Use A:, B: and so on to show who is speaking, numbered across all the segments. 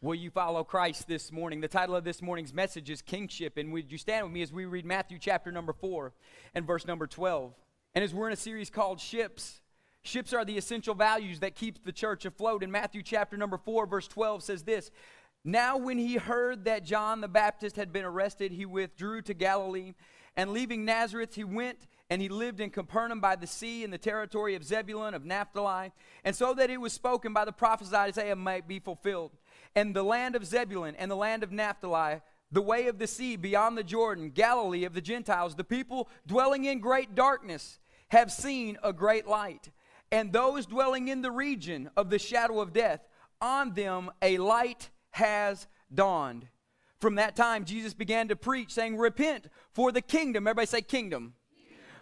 A: Will you follow Christ this morning? The title of this morning's message is Kingship. And would you stand with me as we read Matthew chapter number 4 and verse number 12? And as we're in a series called Ships, ships are the essential values that keeps the church afloat. And Matthew chapter number 4, verse 12 says this Now, when he heard that John the Baptist had been arrested, he withdrew to Galilee. And leaving Nazareth, he went and he lived in Capernaum by the sea in the territory of Zebulun, of Naphtali, and so that it was spoken by the prophet Isaiah might be fulfilled. And the land of Zebulun and the land of Naphtali, the way of the sea beyond the Jordan, Galilee of the Gentiles, the people dwelling in great darkness have seen a great light. And those dwelling in the region of the shadow of death, on them a light has dawned. From that time, Jesus began to preach, saying, Repent, for the kingdom, everybody say, kingdom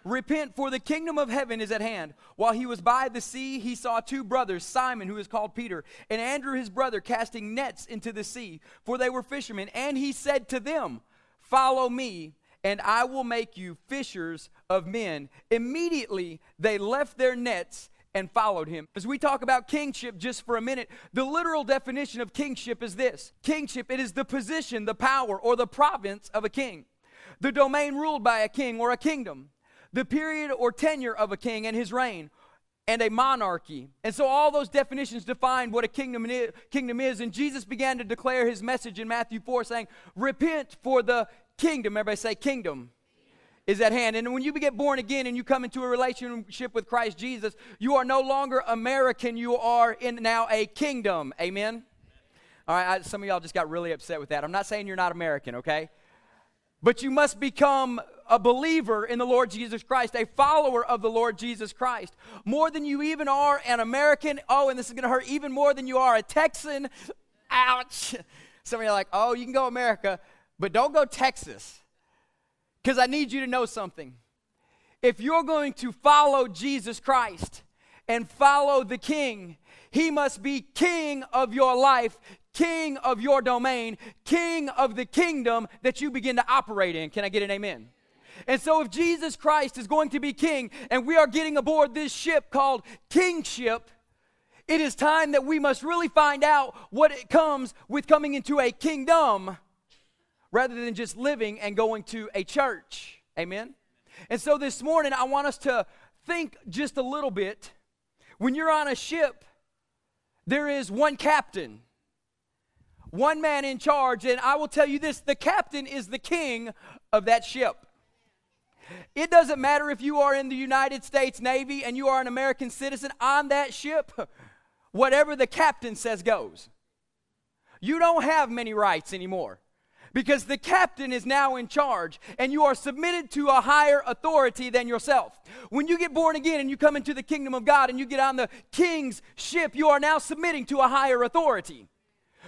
A: Repent, for the kingdom of heaven is at hand. While he was by the sea, he saw two brothers, Simon, who is called Peter, and Andrew his brother, casting nets into the sea, for they were fishermen. And he said to them, Follow me, and I will make you fishers of men. Immediately they left their nets and followed him. As we talk about kingship just for a minute, the literal definition of kingship is this Kingship, it is the position, the power, or the province of a king, the domain ruled by a king or a kingdom the period or tenure of a king and his reign and a monarchy. And so all those definitions define what a kingdom is, kingdom is. And Jesus began to declare his message in Matthew 4 saying, Repent for the kingdom. Everybody say, Kingdom is at hand. And when you get born again and you come into a relationship with Christ Jesus, you are no longer American, you are in now a kingdom. Amen? All right, I, some of y'all just got really upset with that. I'm not saying you're not American, okay? But you must become a believer in the Lord Jesus Christ, a follower of the Lord Jesus Christ. More than you even are an American. Oh, and this is going to hurt even more than you are a Texan. Ouch. Some of you are like, oh, you can go America, but don't go Texas. Because I need you to know something. If you're going to follow Jesus Christ and follow the King, he must be king of your life, king of your domain, king of the kingdom that you begin to operate in. Can I get an amen? And so, if Jesus Christ is going to be king and we are getting aboard this ship called kingship, it is time that we must really find out what it comes with coming into a kingdom rather than just living and going to a church. Amen? And so, this morning, I want us to think just a little bit. When you're on a ship, there is one captain one man in charge, and I will tell you this the captain is the king of that ship. It doesn't matter if you are in the United States Navy and you are an American citizen on that ship, whatever the captain says goes. You don't have many rights anymore because the captain is now in charge and you are submitted to a higher authority than yourself. When you get born again and you come into the kingdom of God and you get on the king's ship, you are now submitting to a higher authority.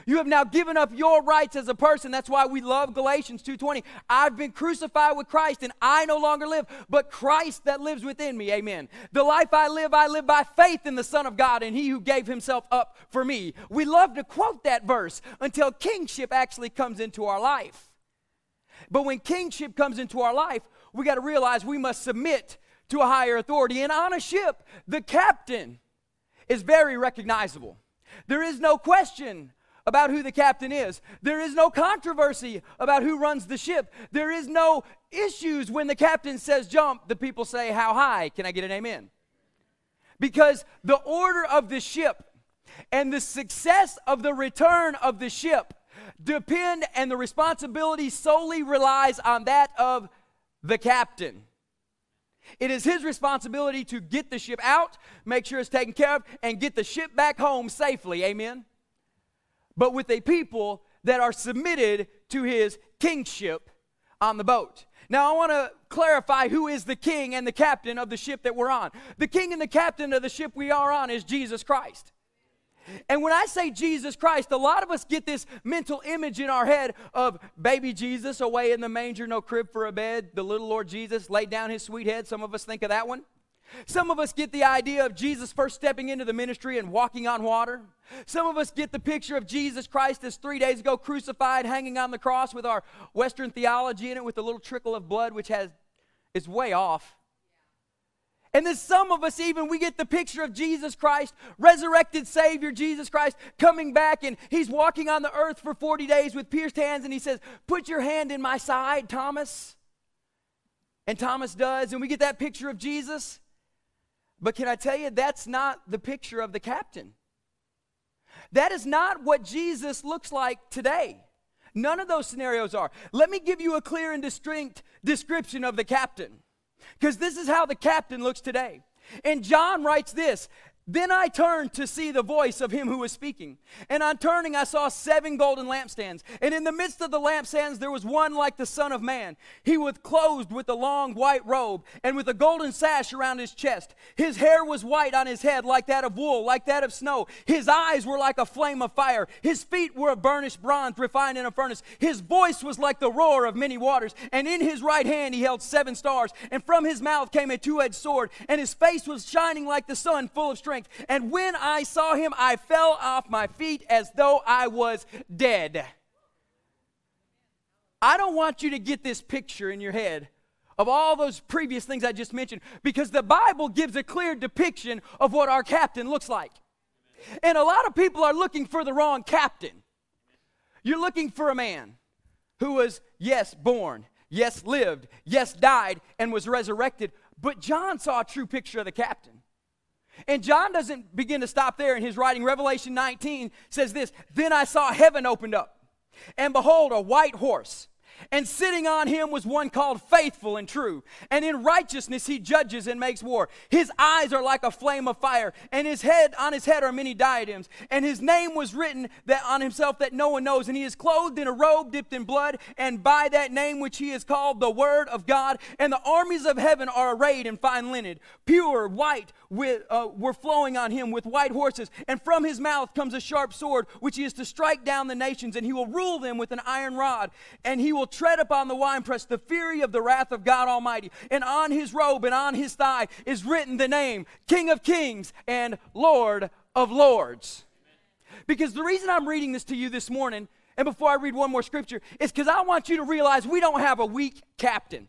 A: You have now given up your rights as a person. That's why we love Galatians 2:20. I've been crucified with Christ and I no longer live, but Christ that lives within me. Amen. The life I live, I live by faith in the Son of God and he who gave himself up for me. We love to quote that verse until kingship actually comes into our life. But when kingship comes into our life, we got to realize we must submit to a higher authority. And on a ship, the captain is very recognizable. There is no question about who the captain is. There is no controversy about who runs the ship. There is no issues when the captain says jump, the people say, How high? Can I get an amen? Because the order of the ship and the success of the return of the ship depend and the responsibility solely relies on that of the captain. It is his responsibility to get the ship out, make sure it's taken care of, and get the ship back home safely. Amen but with a people that are submitted to his kingship on the boat. Now, I want to clarify who is the king and the captain of the ship that we're on. The king and the captain of the ship we are on is Jesus Christ. And when I say Jesus Christ, a lot of us get this mental image in our head of baby Jesus away in the manger, no crib for a bed, the little Lord Jesus laid down his sweet head. Some of us think of that one. Some of us get the idea of Jesus first stepping into the ministry and walking on water. Some of us get the picture of Jesus Christ as three days ago crucified, hanging on the cross with our Western theology in it with a little trickle of blood, which has is way off. And then some of us, even, we get the picture of Jesus Christ, resurrected Savior Jesus Christ, coming back, and he's walking on the earth for 40 days with pierced hands, and he says, Put your hand in my side, Thomas. And Thomas does, and we get that picture of Jesus. But can I tell you, that's not the picture of the captain. That is not what Jesus looks like today. None of those scenarios are. Let me give you a clear and distinct description of the captain. Because this is how the captain looks today. And John writes this then I turned to see the voice of him who was speaking. And on turning, I saw seven golden lampstands. And in the midst of the lampstands, there was one like the Son of Man. He was clothed with a long white robe and with a golden sash around his chest. His hair was white on his head, like that of wool, like that of snow. His eyes were like a flame of fire. His feet were of burnished bronze refined in a furnace. His voice was like the roar of many waters. And in his right hand, he held seven stars. And from his mouth came a two edged sword. And his face was shining like the sun, full of strength strength. And when I saw him, I fell off my feet as though I was dead. I don't want you to get this picture in your head of all those previous things I just mentioned because the Bible gives a clear depiction of what our captain looks like. And a lot of people are looking for the wrong captain. You're looking for a man who was, yes, born, yes, lived, yes, died, and was resurrected. But John saw a true picture of the captain. And John doesn't begin to stop there in his writing. Revelation 19 says this Then I saw heaven opened up, and behold, a white horse. And sitting on him was one called faithful and true. And in righteousness he judges and makes war. His eyes are like a flame of fire, and his head on his head are many diadems. And his name was written that on himself that no one knows. And he is clothed in a robe dipped in blood, and by that name which he is called the Word of God. And the armies of heaven are arrayed in fine linen, pure white, with, uh, were flowing on him with white horses. And from his mouth comes a sharp sword, which he is to strike down the nations, and he will rule them with an iron rod. And he will tread upon the winepress the fury of the wrath of God Almighty. And on his robe and on his thigh is written the name King of Kings and Lord of Lords. Because the reason I'm reading this to you this morning, and before I read one more scripture, is because I want you to realize we don't have a weak captain.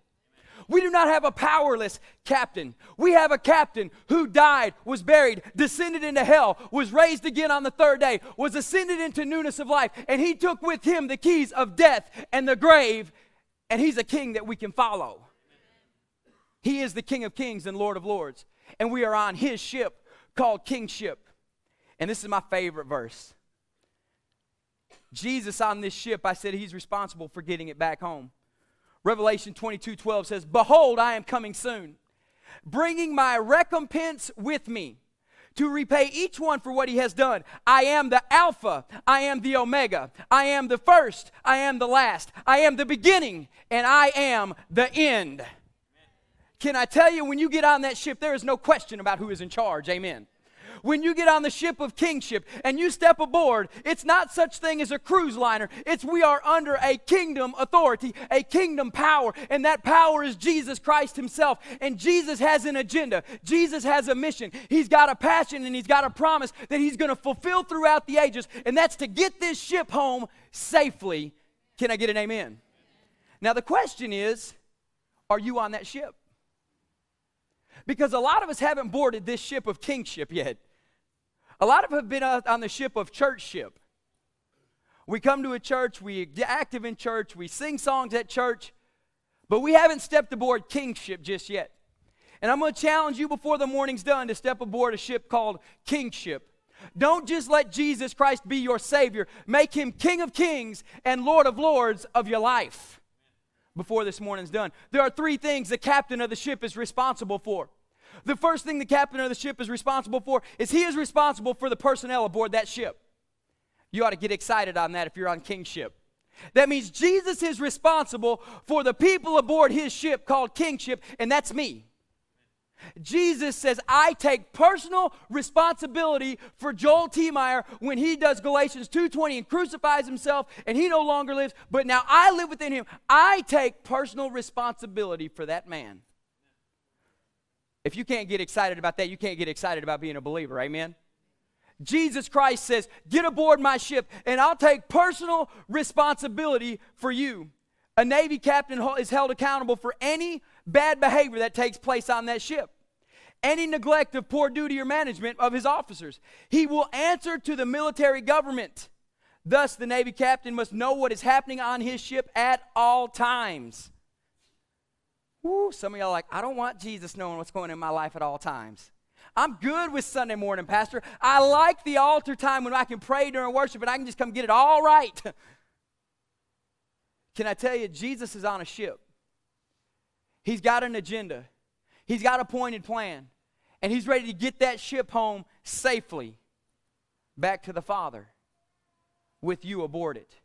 A: We do not have a powerless captain. We have a captain who died, was buried, descended into hell, was raised again on the third day, was ascended into newness of life, and he took with him the keys of death and the grave, and he's a king that we can follow. He is the King of kings and Lord of lords, and we are on his ship called kingship. And this is my favorite verse. Jesus on this ship, I said he's responsible for getting it back home. Revelation 22 12 says, Behold, I am coming soon, bringing my recompense with me to repay each one for what he has done. I am the Alpha, I am the Omega, I am the first, I am the last, I am the beginning, and I am the end. Can I tell you, when you get on that ship, there is no question about who is in charge. Amen when you get on the ship of kingship and you step aboard, it's not such thing as a cruise liner. It's we are under a kingdom authority, a kingdom power, and that power is Jesus Christ himself. And Jesus has an agenda. Jesus has a mission. He's got a passion and he's got a promise that he's going to fulfill throughout the ages, and that's to get this ship home safely. Can I get an amen? Now the question is, are you on that ship? Because a lot of us haven't boarded this ship of kingship yet. A lot of have been on the ship of church ship. We come to a church, we get active in church, we sing songs at church, but we haven't stepped aboard kingship just yet. And I'm going to challenge you before the morning's done to step aboard a ship called kingship. Don't just let Jesus Christ be your Savior. Make him King of Kings and Lord of Lords of your life before this morning's done. There are three things the captain of the ship is responsible for. The first thing the captain of the ship is responsible for is he is responsible for the personnel aboard that ship. You ought to get excited on that if you're on kingship. That means Jesus is responsible for the people aboard his ship called kingship, and that's me. Jesus says, I take personal responsibility for Joel Tiemeyer when he does Galatians 2.20 and crucifies himself and he no longer lives, but now I live within him. I take personal responsibility for that man. If you can't get excited about that, you can't get excited about being a believer. Amen? Jesus Christ says, Get aboard my ship, and I'll take personal responsibility for you. A Navy captain is held accountable for any bad behavior that takes place on that ship. any neglect of poor duty or management of his officers. He will answer to the military government. Thus, the Navy captain must know what is happening on his ship at all times. Woo, some of y'all like, I don't want Jesus knowing what's going on in my life at all times. I'm good with Sunday morning, Pastor. I like the altar time when I can pray during worship and I can just come get it all right. can I tell you, Jesus is on a ship. He's got an agenda, He's got a pointed plan, and He's ready to get that ship home safely back to the Father with you aboard it.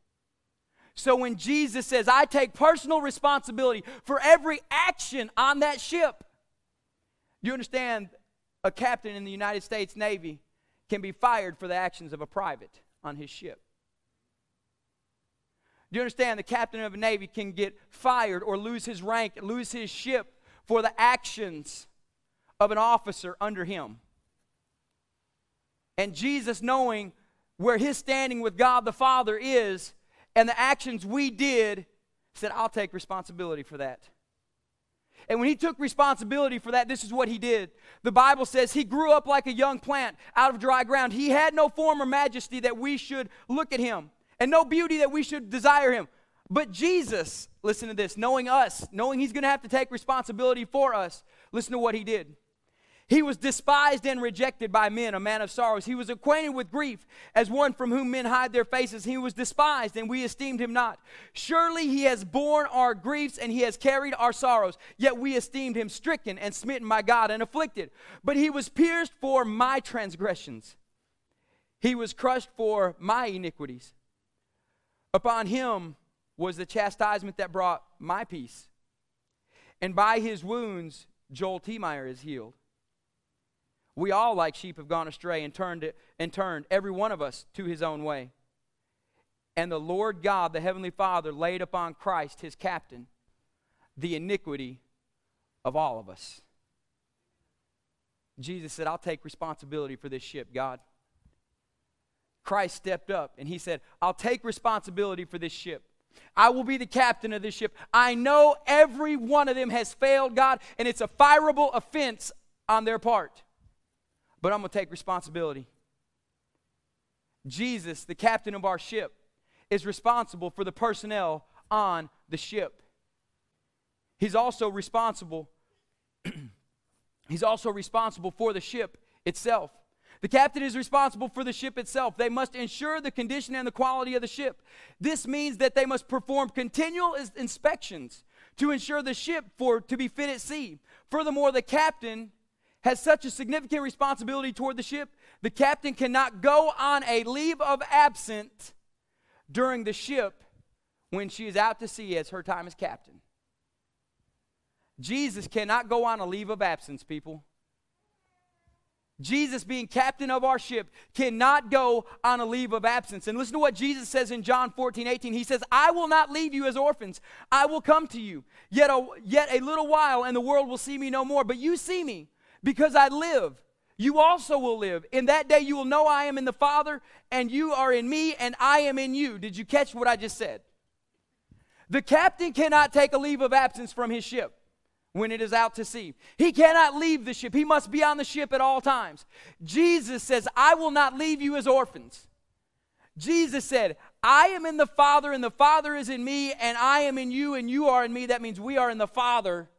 A: So when Jesus says, I take personal responsibility for every action on that ship, you understand a captain in the United States Navy can be fired for the actions of a private on his ship. Do you understand the captain of a navy can get fired or lose his rank, lose his ship for the actions of an officer under him? And Jesus, knowing where his standing with God the Father is and the actions we did, said, I'll take responsibility for that. And when he took responsibility for that, this is what he did. The Bible says he grew up like a young plant out of dry ground. He had no form or majesty that we should look at him, and no beauty that we should desire him. But Jesus, listen to this, knowing us, knowing he's going to have to take responsibility for us, listen to what he did. He was despised and rejected by men, a man of sorrows. He was acquainted with grief, as one from whom men hide their faces. He was despised, and we esteemed him not. Surely he has borne our griefs, and he has carried our sorrows. Yet we esteemed him stricken and smitten by God and afflicted. But he was pierced for my transgressions, he was crushed for my iniquities. Upon him was the chastisement that brought my peace. And by his wounds, Joel Tiemeyer is healed. We all, like sheep, have gone astray and turned, and turned, every one of us, to his own way. And the Lord God, the Heavenly Father, laid upon Christ, his captain, the iniquity of all of us. Jesus said, I'll take responsibility for this ship, God. Christ stepped up and he said, I'll take responsibility for this ship. I will be the captain of this ship. I know every one of them has failed God, and it's a fireable offense on their part but I'm going to take responsibility. Jesus, the captain of our ship, is responsible for the personnel on the ship. He's also responsible He's also responsible for the ship itself. The captain is responsible for the ship itself. They must ensure the condition and the quality of the ship. This means that they must perform continual inspections to ensure the ship for to be fit at sea. Furthermore, the captain has such a significant responsibility toward the ship, the captain cannot go on a leave of absence during the ship when she is out to sea as her time as captain. Jesus cannot go on a leave of absence, people. Jesus, being captain of our ship, cannot go on a leave of absence. And listen to what Jesus says in John 14, 18. He says, I will not leave you as orphans. I will come to you. Yet a, yet a little while, and the world will see me no more. But you see me because I live. You also will live. In that day, you will know I am in the Father, and you are in me, and I am in you. Did you catch what I just said? The captain cannot take a leave of absence from his ship when it is out to sea. He cannot leave the ship. He must be on the ship at all times. Jesus says, I will not leave you as orphans. Jesus said, I am in the Father, and the Father is in me, and I am in you, and you are in me. That means we are in the Father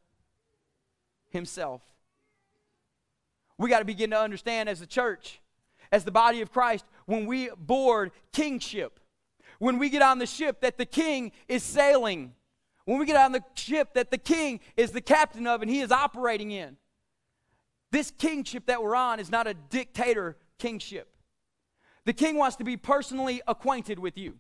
A: Himself. We got to begin to understand as a church, as the body of Christ, when we board kingship, when we get on the ship that the king is sailing, when we get on the ship that the king is the captain of and he is operating in. This kingship that we're on is not a dictator kingship. The king wants to be personally acquainted with you.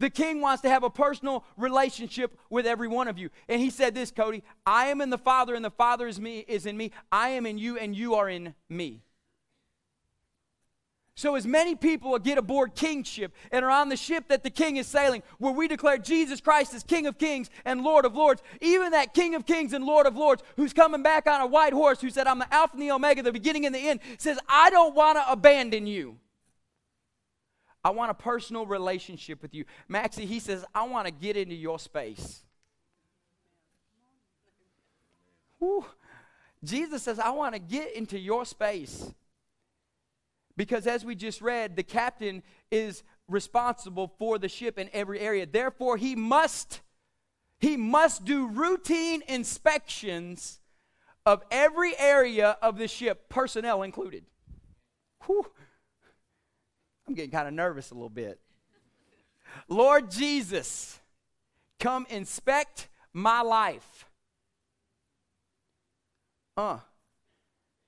A: The king wants to have a personal relationship with every one of you. And he said this, Cody, I am in the Father and the Father is me is in me. I am in you and you are in me. So, as many people get aboard kingship and are on the ship that the king is sailing, where we declare Jesus Christ as King of Kings and Lord of Lords, even that King of Kings and Lord of Lords who's coming back on a white horse, who said, I'm the Alpha and the Omega, the beginning and the end, says, I don't want to abandon you. I want a personal relationship with you. Maxie, he says, I want to get into your space. Whew. Jesus says, I want to get into your space. Because as we just read, the captain is responsible for the ship in every area. Therefore, he must he must do routine inspections of every area of the ship, personnel included. Whew. I'm getting kind of nervous a little bit. Lord Jesus, come inspect my life. Uh,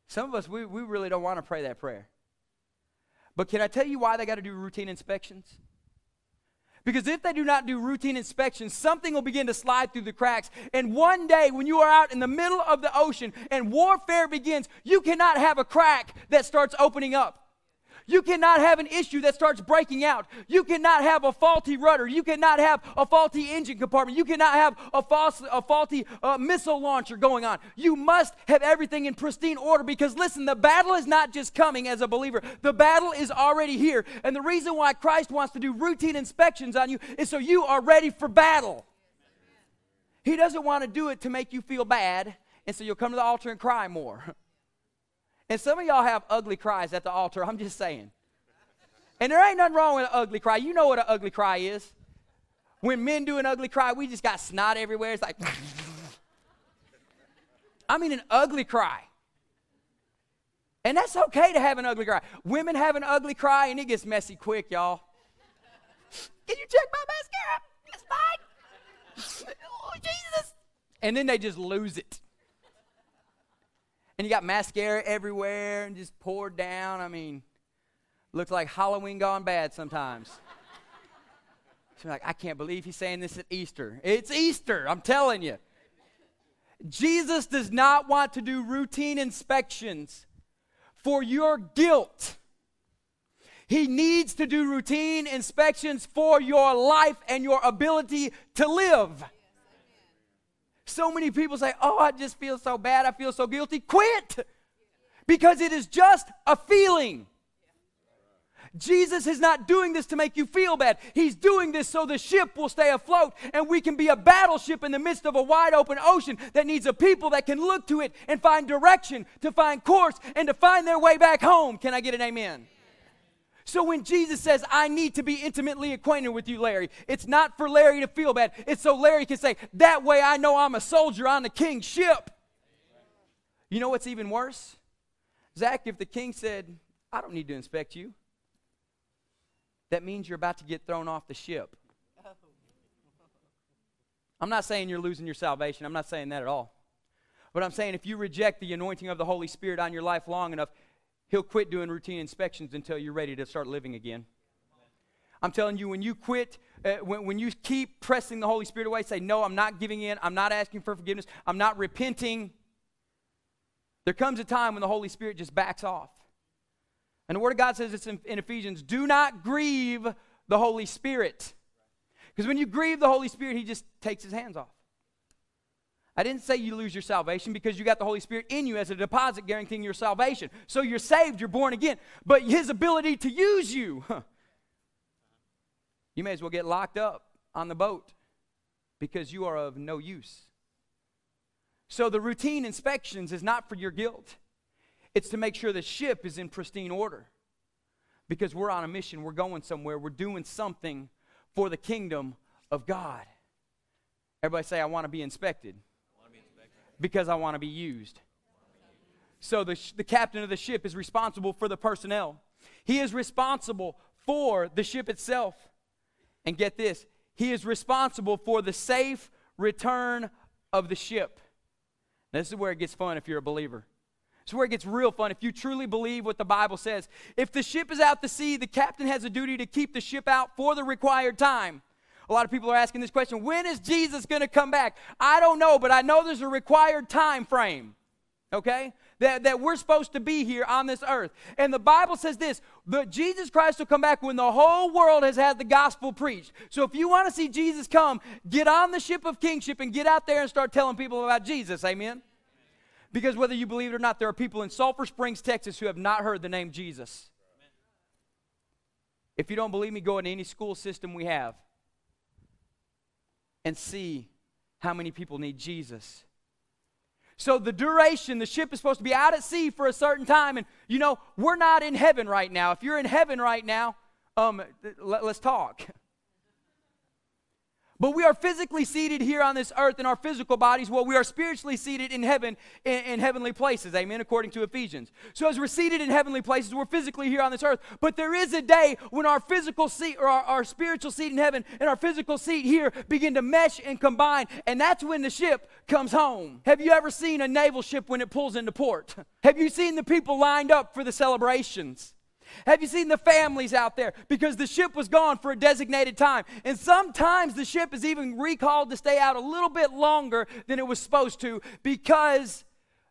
A: some of us, we, we really don't want to pray that prayer. But can I tell you why they got to do routine inspections? Because if they do not do routine inspections, something will begin to slide through the cracks. And one day, when you are out in the middle of the ocean and warfare begins, you cannot have a crack that starts opening up. You cannot have an issue that starts breaking out. You cannot have a faulty rudder. You cannot have a faulty engine compartment. You cannot have a, false, a faulty uh, missile launcher going on. You must have everything in pristine order because, listen, the battle is not just coming as a believer, the battle is already here. And the reason why Christ wants to do routine inspections on you is so you are ready for battle. He doesn't want to do it to make you feel bad, and so you'll come to the altar and cry more. And some of y'all have ugly cries at the altar. I'm just saying. And there ain't nothing wrong with an ugly cry. You know what an ugly cry is. When men do an ugly cry, we just got snot everywhere. It's like, I mean, an ugly cry. And that's okay to have an ugly cry. Women have an ugly cry and it gets messy quick, y'all. Can you check my mascara? It's fine. Oh, Jesus. And then they just lose it and you got mascara everywhere and just poured down. I mean, looks like Halloween gone bad sometimes. so like, I can't believe he's saying this at Easter. It's Easter, I'm telling you. Jesus does not want to do routine inspections for your guilt. He needs to do routine inspections for your life and your ability to live. So many people say, Oh, I just feel so bad. I feel so guilty. Quit! Because it is just a feeling. Jesus is not doing this to make you feel bad. He's doing this so the ship will stay afloat and we can be a battleship in the midst of a wide open ocean that needs a people that can look to it and find direction, to find course, and to find their way back home. Can I get an amen? So when Jesus says, I need to be intimately acquainted with you, Larry, it's not for Larry to feel bad. It's so Larry can say, That way I know I'm a soldier on the king's ship. You know what's even worse? Zach, if the king said, I don't need to inspect you, that means you're about to get thrown off the ship. I'm not saying you're losing your salvation. I'm not saying that at all. But I'm saying if you reject the anointing of the Holy Spirit on your life long enough, He'll quit doing routine inspections until you're ready to start living again. I'm telling you, when you quit, uh, when, when you keep pressing the Holy Spirit away, say, No, I'm not giving in. I'm not asking for forgiveness. I'm not repenting. There comes a time when the Holy Spirit just backs off. And the Word of God says it's in, in Ephesians do not grieve the Holy Spirit. Because when you grieve the Holy Spirit, He just takes His hands off. I didn't say you lose your salvation because you got the Holy Spirit in you as a deposit guaranteeing your salvation. So you're saved, you're born again. But His ability to use you, you may as well get locked up on the boat because you are of no use. So the routine inspections is not for your guilt, it's to make sure the ship is in pristine order because we're on a mission, we're going somewhere, we're doing something for the kingdom of God. Everybody say, I want to be inspected because I want to be used. So the, sh- the captain of the ship is responsible for the personnel. He is responsible for the ship itself. And get this, he is responsible for the safe return of the ship. Now, this is where it gets fun if you're a believer. This is where it gets real fun if you truly believe what the Bible says. If the ship is out to sea, the captain has a duty to keep the ship out for the required time. A lot of people are asking this question when is Jesus going to come back? I don't know, but I know there's a required time frame, okay? That, that we're supposed to be here on this earth. And the Bible says this that Jesus Christ will come back when the whole world has had the gospel preached. So if you want to see Jesus come, get on the ship of kingship and get out there and start telling people about Jesus. Amen? Because whether you believe it or not, there are people in Sulphur Springs, Texas who have not heard the name Jesus. If you don't believe me, go into any school system we have and see how many people need Jesus. So the duration, the ship is supposed to be out at sea for a certain time. And, you know, we're not in heaven right now. If you're in heaven right now, um, let, let's talk. But we are physically seated here on this earth in our physical bodies, while we are spiritually seated in heaven in, in, heavenly places. Amen, according to Ephesians. So, as we're seated in heavenly places, we're physically here on this earth. But there is a day when our physical seat, or our, our spiritual seat in heaven, and our physical seat here begin to mesh and combine. And that's when the ship comes home. Have you ever seen a naval ship when it pulls into port? Have you seen the people lined up for the celebrations? Have you seen the families out there? Because the ship was gone for a designated time. And sometimes the ship is even recalled to stay out a little bit longer than it was supposed to because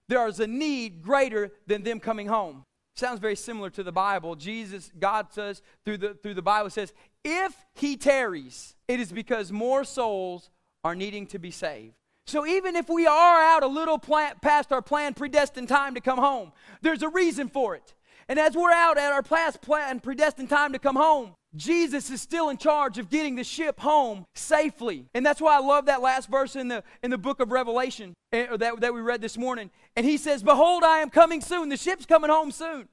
A: there is a need greater than them coming home. Sounds very similar to the Bible. Jesus, God says through the through the Bible says, if he tarries, it is because more souls are needing to be saved. So even if we are out a little plant, past our planned predestined time to come home, there's a reason for it. And as we're out at our past plan, predestined time to come home, Jesus is still in charge of getting the ship home safely. And that's why I love that last verse in the, in the book of Revelation eh, that, that we read this morning. And he says, Behold, I am coming soon. The ship's coming home soon.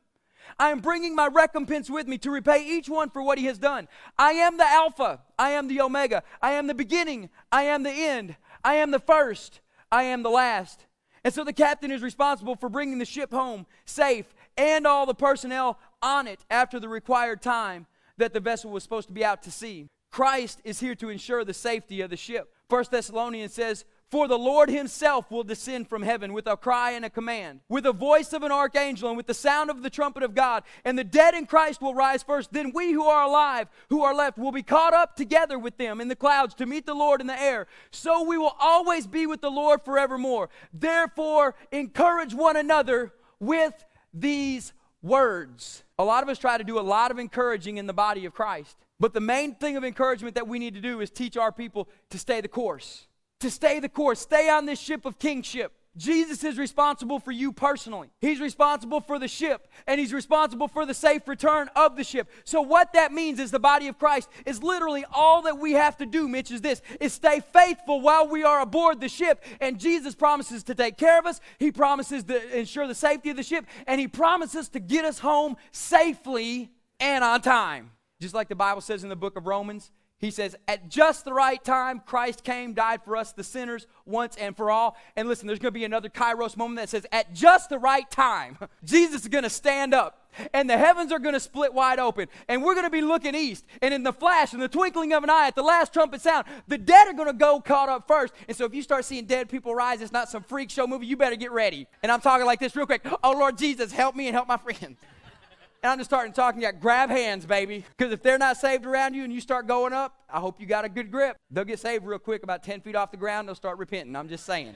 A: I am bringing my recompense with me to repay each one for what he has done. I am the Alpha. I am the Omega. I am the beginning. I am the end. I am the first. I am the last. And so the captain is responsible for bringing the ship home safe and all the personnel on it after the required time that the vessel was supposed to be out to sea. Christ is here to ensure the safety of the ship. First Thessalonians says, for the Lord himself will descend from heaven with a cry and a command, with the voice of an archangel, and with the sound of the trumpet of God. And the dead in Christ will rise first. Then we who are alive, who are left, will be caught up together with them in the clouds to meet the Lord in the air. So we will always be with the Lord forevermore. Therefore, encourage one another with these words. A lot of us try to do a lot of encouraging in the body of Christ. But the main thing of encouragement that we need to do is teach our people to stay the course. To stay the course, stay on this ship of kingship. Jesus is responsible for you personally. He's responsible for the ship, and He's responsible for the safe return of the ship. So, what that means is the body of Christ is literally all that we have to do, Mitch, is this is stay faithful while we are aboard the ship. And Jesus promises to take care of us, He promises to ensure the safety of the ship, and He promises to get us home safely and on time. Just like the Bible says in the book of Romans, he says, at just the right time, Christ came, died for us, the sinners, once and for all. And listen, there's going to be another Kairos moment that says, at just the right time, Jesus is going to stand up and the heavens are going to split wide open and we're going to be looking east. And in the flash, in the twinkling of an eye, at the last trumpet sound, the dead are going to go caught up first. And so if you start seeing dead people rise, it's not some freak show movie, you better get ready. And I'm talking like this real quick. Oh, Lord Jesus, help me and help my friends. And I'm just starting talking, yeah, grab hands, baby. Because if they're not saved around you and you start going up, I hope you got a good grip. They'll get saved real quick, about 10 feet off the ground, they'll start repenting. I'm just saying.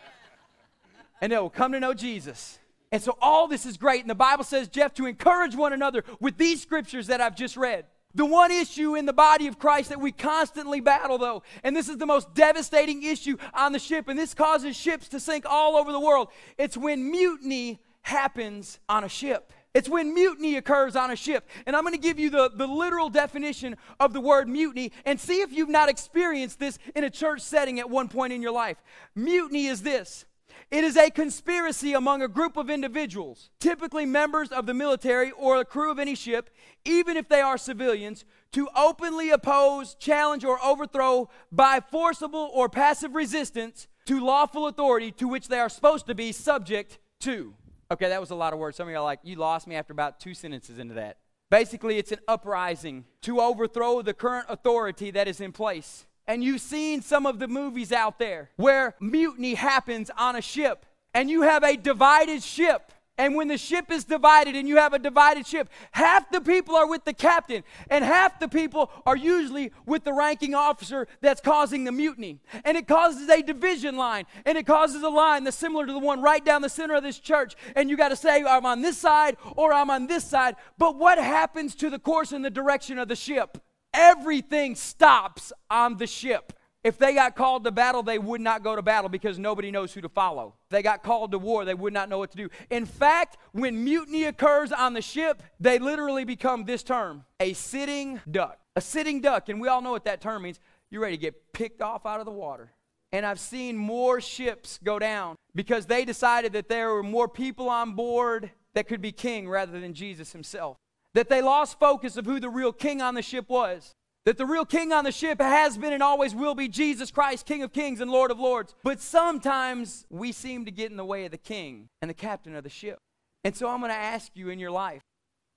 A: and they'll come to know Jesus. And so all this is great. And the Bible says, Jeff, to encourage one another with these scriptures that I've just read. The one issue in the body of Christ that we constantly battle, though, and this is the most devastating issue on the ship, and this causes ships to sink all over the world. It's when mutiny happens on a ship. It's when mutiny occurs on a ship. And I'm going to give you the, the literal definition of the word mutiny and see if you've not experienced this in a church setting at one point in your life. Mutiny is this it is a conspiracy among a group of individuals, typically members of the military or a crew of any ship, even if they are civilians, to openly oppose, challenge, or overthrow by forcible or passive resistance to lawful authority to which they are supposed to be subject to. Okay, that was a lot of words. Some of are like, you lost me after about two sentences into that. Basically, it's an uprising to overthrow the current authority that is in place. And you've seen some of the movies out there where mutiny happens on a ship, and you have a divided ship and when the ship is divided and you have a divided ship, half the people are with the captain and half the people are usually with the ranking officer that's causing the mutiny. And it causes a division line and it causes a line that's similar to the one right down the center of this church. And you got to say, I'm on this side or I'm on this side. But what happens to the course and the direction of the ship? Everything stops on the ship. If they got called to battle, they would not go to battle because nobody knows who to follow. If they got called to war, they would not know what to do. In fact, when mutiny occurs on the ship, they literally become this term a sitting duck. A sitting duck, and we all know what that term means. You're ready to get picked off out of the water. and I've seen more ships go down because they decided that there were more people on board that could be king rather than Jesus himself. That they lost focus of who the real king on the ship was. That the real king on the ship has been and always will be Jesus Christ, King of kings and Lord of lords. But sometimes we seem to get in the way of the king and the captain of the ship. And so I'm going to ask you in your life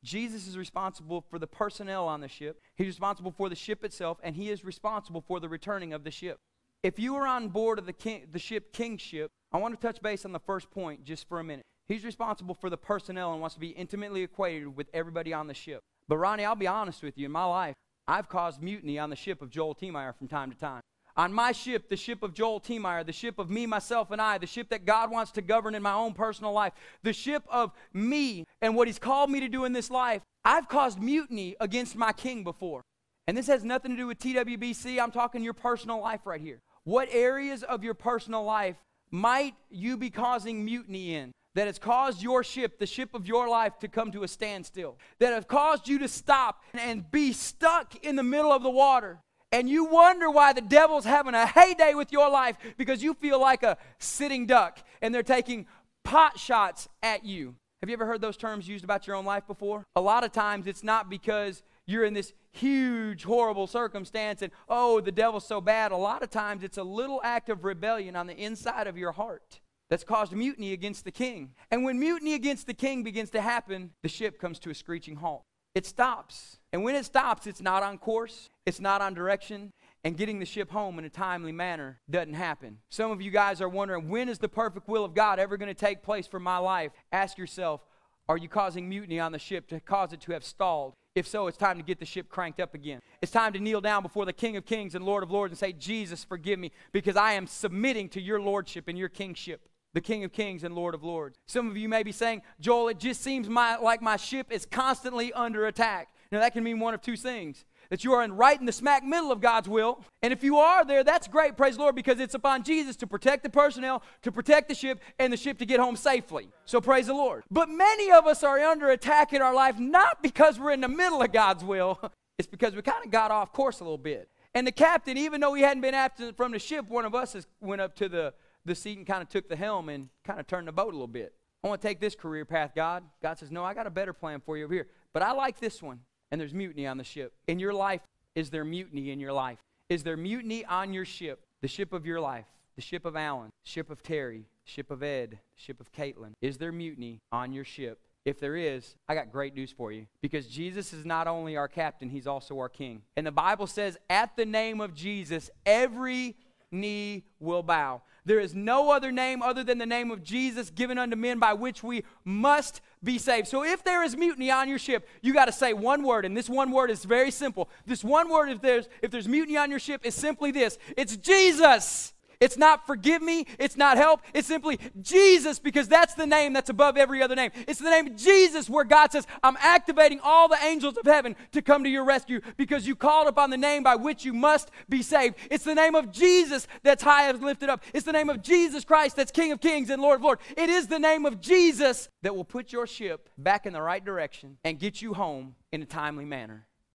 A: Jesus is responsible for the personnel on the ship, He's responsible for the ship itself, and He is responsible for the returning of the ship. If you are on board of the, king, the ship Kingship, I want to touch base on the first point just for a minute. He's responsible for the personnel and wants to be intimately equated with everybody on the ship. But Ronnie, I'll be honest with you, in my life, I've caused mutiny on the ship of Joel Tiemeyer from time to time. On my ship, the ship of Joel Tiemeyer, the ship of me, myself, and I, the ship that God wants to govern in my own personal life, the ship of me and what He's called me to do in this life, I've caused mutiny against my king before. And this has nothing to do with TWBC. I'm talking your personal life right here. What areas of your personal life might you be causing mutiny in? That has caused your ship, the ship of your life, to come to a standstill. That have caused you to stop and be stuck in the middle of the water and you wonder why the devil's having a heyday with your life because you feel like a sitting duck and they're taking pot shots at you. Have you ever heard those terms used about your own life before? A lot of times it's not because you're in this huge, horrible circumstance and, oh, the devil's so bad. A lot of times it's a little act of rebellion on the inside of your heart that's caused mutiny against the king. And when mutiny against the king begins to happen, the ship comes to a screeching halt. It stops. And when it stops, it's not on course, it's not on direction, and getting the ship home in a timely manner doesn't happen. Some of you guys are wondering when is the perfect will of God ever going to take place for my life? Ask yourself, are you causing mutiny on the ship to cause it to have stalled? If so, it's time to get the ship cranked up again. It's time to kneel down before the King of Kings and Lord of Lords and say, Jesus, forgive me, because I am submitting to your lordship and your kingship the King of Kings and Lord of Lords. Some of you may be saying, Joel, it just seems my, like my ship is constantly under attack. Now, that can mean one of two things that you are in right in the smack middle of God's will. And if you are there, that's great, praise the Lord, because it's upon Jesus to protect the personnel, to protect the ship, and the ship to get home safely. So praise the Lord. But many of us are under attack in our life not because we're in the middle of God's will, it's because we kind of got off course a little bit. And the captain, even though he hadn't been absent from the ship, one of us went up to the the seat and kind of took the helm and kind of turned the boat a little bit. I want to take this career path, God. God says, No, I got a better plan for you over here. But I like this one. And there's mutiny on the ship. In your life, is there mutiny in your life? Is there mutiny on your ship, the ship of your life, the ship of Alan, ship of Terry, ship of Ed, ship of Caitlin? Is there mutiny on your ship? If there is, I got great news for you. Because Jesus is not only our captain, he's also our king. And the Bible says, at the name of Jesus, every knee will bow. There is no other name other than the name of Jesus given unto men by which we must be saved. So if there is mutiny on your ship, you got to say one word, and this one word is very simple. This one word, if there's if there's mutiny on your ship, is simply this: it's Jesus. It's not forgive me. It's not help. It's simply Jesus because that's the name that's above every other name. It's the name of Jesus where God says, I'm activating all the angels of heaven to come to your rescue because you called upon the name by which you must be saved. It's the name of Jesus that's high and lifted up. It's the name of Jesus Christ that's King of kings and Lord of lords. It is the name of Jesus that will put your ship back in the right direction and get you home in a timely manner.